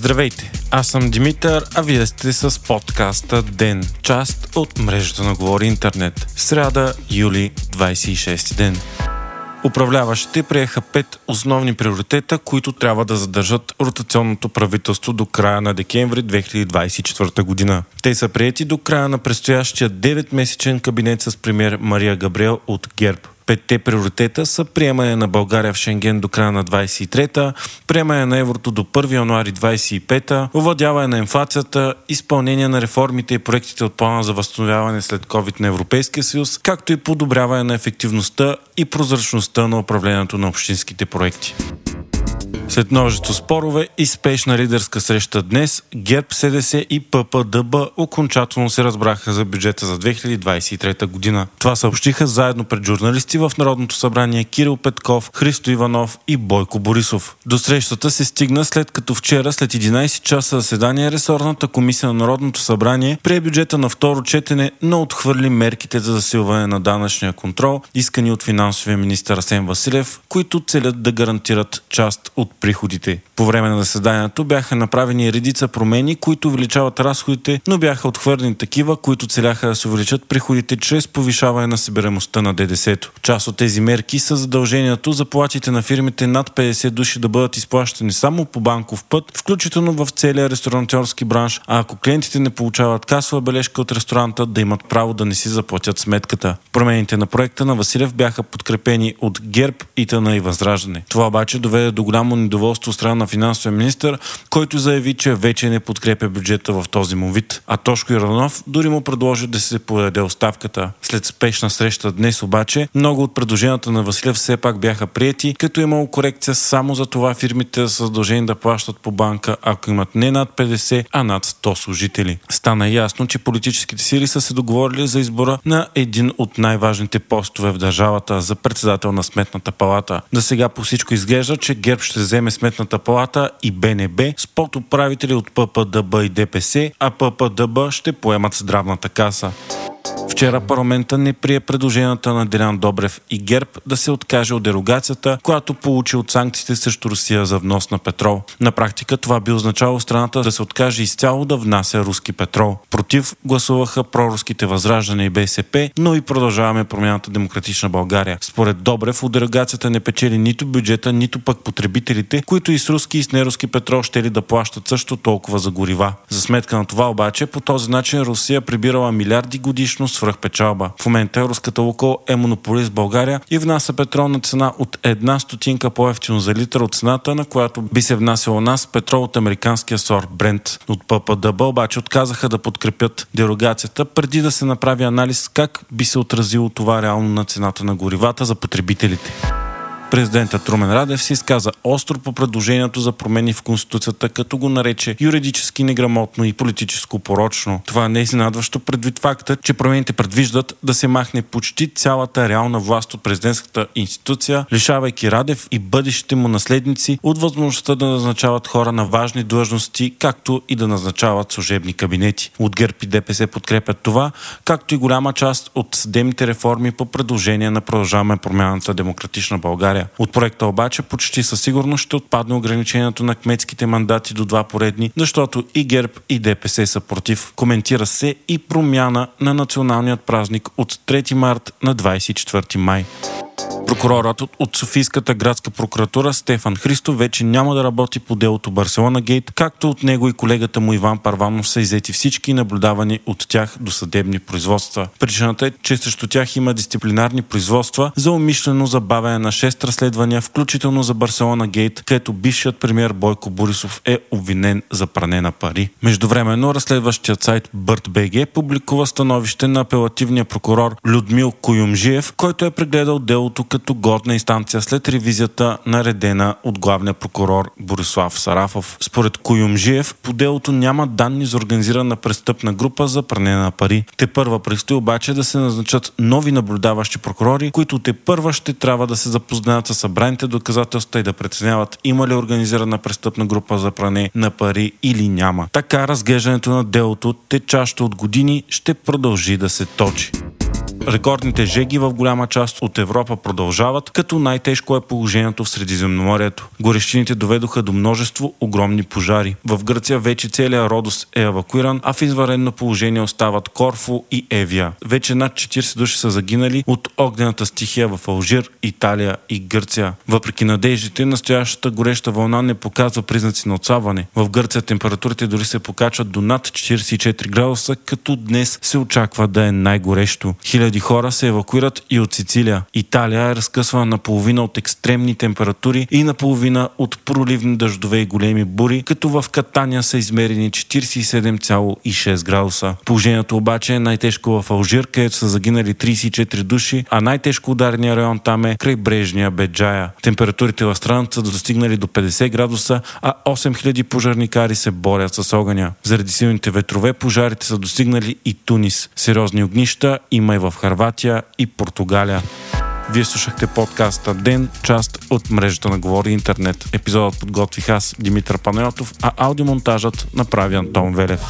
Здравейте, аз съм Димитър, а вие сте с подкаста ДЕН, част от мрежата на Говори Интернет. Сряда, юли, 26 ден. Управляващите приеха пет основни приоритета, които трябва да задържат ротационното правителство до края на декември 2024 година. Те са приети до края на предстоящия 9-месечен кабинет с премьер Мария Габриел от ГЕРБ. Петте приоритета са приемане на България в Шенген до края на 23-та, приемане на еврото до 1 януари 25-та, овладяване на инфлацията, изпълнение на реформите и проектите от плана за възстановяване след COVID на Европейския съюз, както и подобряване на ефективността и прозрачността на управлението на общинските проекти. След множество спорове и спешна лидерска среща днес, ГЕРБ, СДС и ППДБ окончателно се разбраха за бюджета за 2023 година. Това съобщиха заедно пред журналисти в Народното събрание Кирил Петков, Христо Иванов и Бойко Борисов. До срещата се стигна след като вчера след 11 часа заседание ресорната комисия на Народното събрание прие бюджета на второ четене, но отхвърли мерките за засилване на данъчния контрол, искани от финансовия министър Асен Василев, които целят да гарантират част от приходите. По време на заседанието бяха направени редица промени, които увеличават разходите, но бяха отхвърлени такива, които целяха да се увеличат приходите чрез повишаване на събираемостта на ДДС-то. Част от тези мерки са задължението за платите на фирмите над 50 души да бъдат изплащани само по банков път, включително в целия ресторантьорски бранш, а ако клиентите не получават касова бележка от ресторанта, да имат право да не си заплатят сметката. Промените на проекта на Василев бяха подкрепени от ГЕРБ, ИТАНА и Възраждане. Това обаче доведе до голямо недоволство страна на финансовия министр, който заяви, че вече не подкрепя бюджета в този му вид. А Тошко Иранов дори му предложи да се подаде оставката. След спешна среща днес обаче, много от предложенията на Василев все пак бяха прияти, като е имало корекция само за това фирмите са задължени да плащат по банка, ако имат не над 50, а над 100 служители. Стана ясно, че политическите сили са се договорили за избора на един от най-важните постове в държавата за председател на Сметната палата. За сега по всичко изглежда, че ГЕРБ ще вземе Сметната палата и БНБ с подуправители от ППДБ и ДПС, а ППДБ ще поемат здравната каса. Вчера парламента не прие предложенията на Делян Добрев и ГЕРБ да се откаже от дерогацията, която получи от санкциите срещу Русия за внос на петрол. На практика това би означало страната да се откаже изцяло да внася руски петрол. Против гласуваха проруските възраждане и БСП, но и продължаваме промяната Демократична България. Според Добрев от дерогацията не печели нито бюджета, нито пък потребителите, които и с руски и с неруски петрол ще ли да плащат също толкова за горива. За сметка на това обаче, по този начин Русия прибирала милиарди годишно свръхпечалба. В момента руската Лукол е монополист в България и внася петролна цена от една стотинка по-ефтино за литър от цената, на която би се внасял у нас петрол от американския сорт Брент. От ППДБ обаче отказаха да подкрепят дерогацията преди да се направи анализ как би се отразило това реално на цената на горивата за потребителите. Президентът Румен Радев се изказа остро по предложението за промени в Конституцията, като го нарече юридически неграмотно и политическо порочно. Това не е изненадващо предвид факта, че промените предвиждат да се махне почти цялата реална власт от президентската институция, лишавайки Радев и бъдещите му наследници от възможността да назначават хора на важни длъжности, както и да назначават служебни кабинети. От ГЕРБ и ДПС подкрепят това, както и голяма част от съдебните реформи по предложение на продължаваме промяната Демократична България България. От проекта обаче почти със сигурност ще отпадне ограничението на кметските мандати до два поредни, защото и ГЕРБ и ДПС са против. Коментира се и промяна на националният празник от 3 март на 24 май. Прокурорът от Софийската градска прокуратура Стефан Христо вече няма да работи по делото Барселона Гейт, както от него и колегата му Иван Парванов са изети всички наблюдавани от тях до съдебни производства. Причината е, че срещу тях има дисциплинарни производства за умишлено забавяне на 6 разследвания, включително за Барселона Гейт, където бившият премьер Бойко Борисов е обвинен за пране на пари. Междувременно разследващият сайт BъртBG публикува становище на апелативния прокурор Людмил Коюмжиев, който е прегледал делото като годна инстанция след ревизията наредена от главния прокурор Борислав Сарафов. Според Коюмжиев, по делото няма данни за организирана престъпна група за пране на пари. Те първа предстои обаче да се назначат нови наблюдаващи прокурори, които те първа ще трябва да се запознаят с събраните доказателства и да преценяват има ли организирана престъпна група за пране на пари или няма. Така разглеждането на делото, течащо от години, ще продължи да се точи. Рекордните жеги в голяма част от Европа продължават, като най-тежко е положението в Средиземноморието. Горещините доведоха до множество огромни пожари. В Гърция вече целият Родос е евакуиран, а в изварено положение остават Корфу и Евия. Вече над 40 души са загинали от огнената стихия в Алжир, Италия и Гърция. Въпреки надеждите, настоящата гореща вълна не показва признаци на отслабване. В Гърция температурите дори се покачват до над 44 градуса, като днес се очаква да е най-горещо. Хиляди хора се евакуират и от Сицилия. Италия е разкъсвана наполовина от екстремни температури и наполовина от проливни дъждове и големи бури, като в Катания са измерени 47,6 градуса. Положението обаче е най-тежко в Алжир, където са загинали 34 души, а най-тежко ударния район там е крайбрежния Беджая. Температурите в страната са достигнали до 50 градуса, а 8000 пожарникари се борят с огъня. Заради силните ветрове пожарите са достигнали и Тунис. Сериозни огнища има и в Харватия и Португалия. Вие слушахте подкаста Ден, част от мрежата на Говори Интернет. Епизодът подготвих аз, Димитър Панайотов, а аудиомонтажът направи Антон Велев.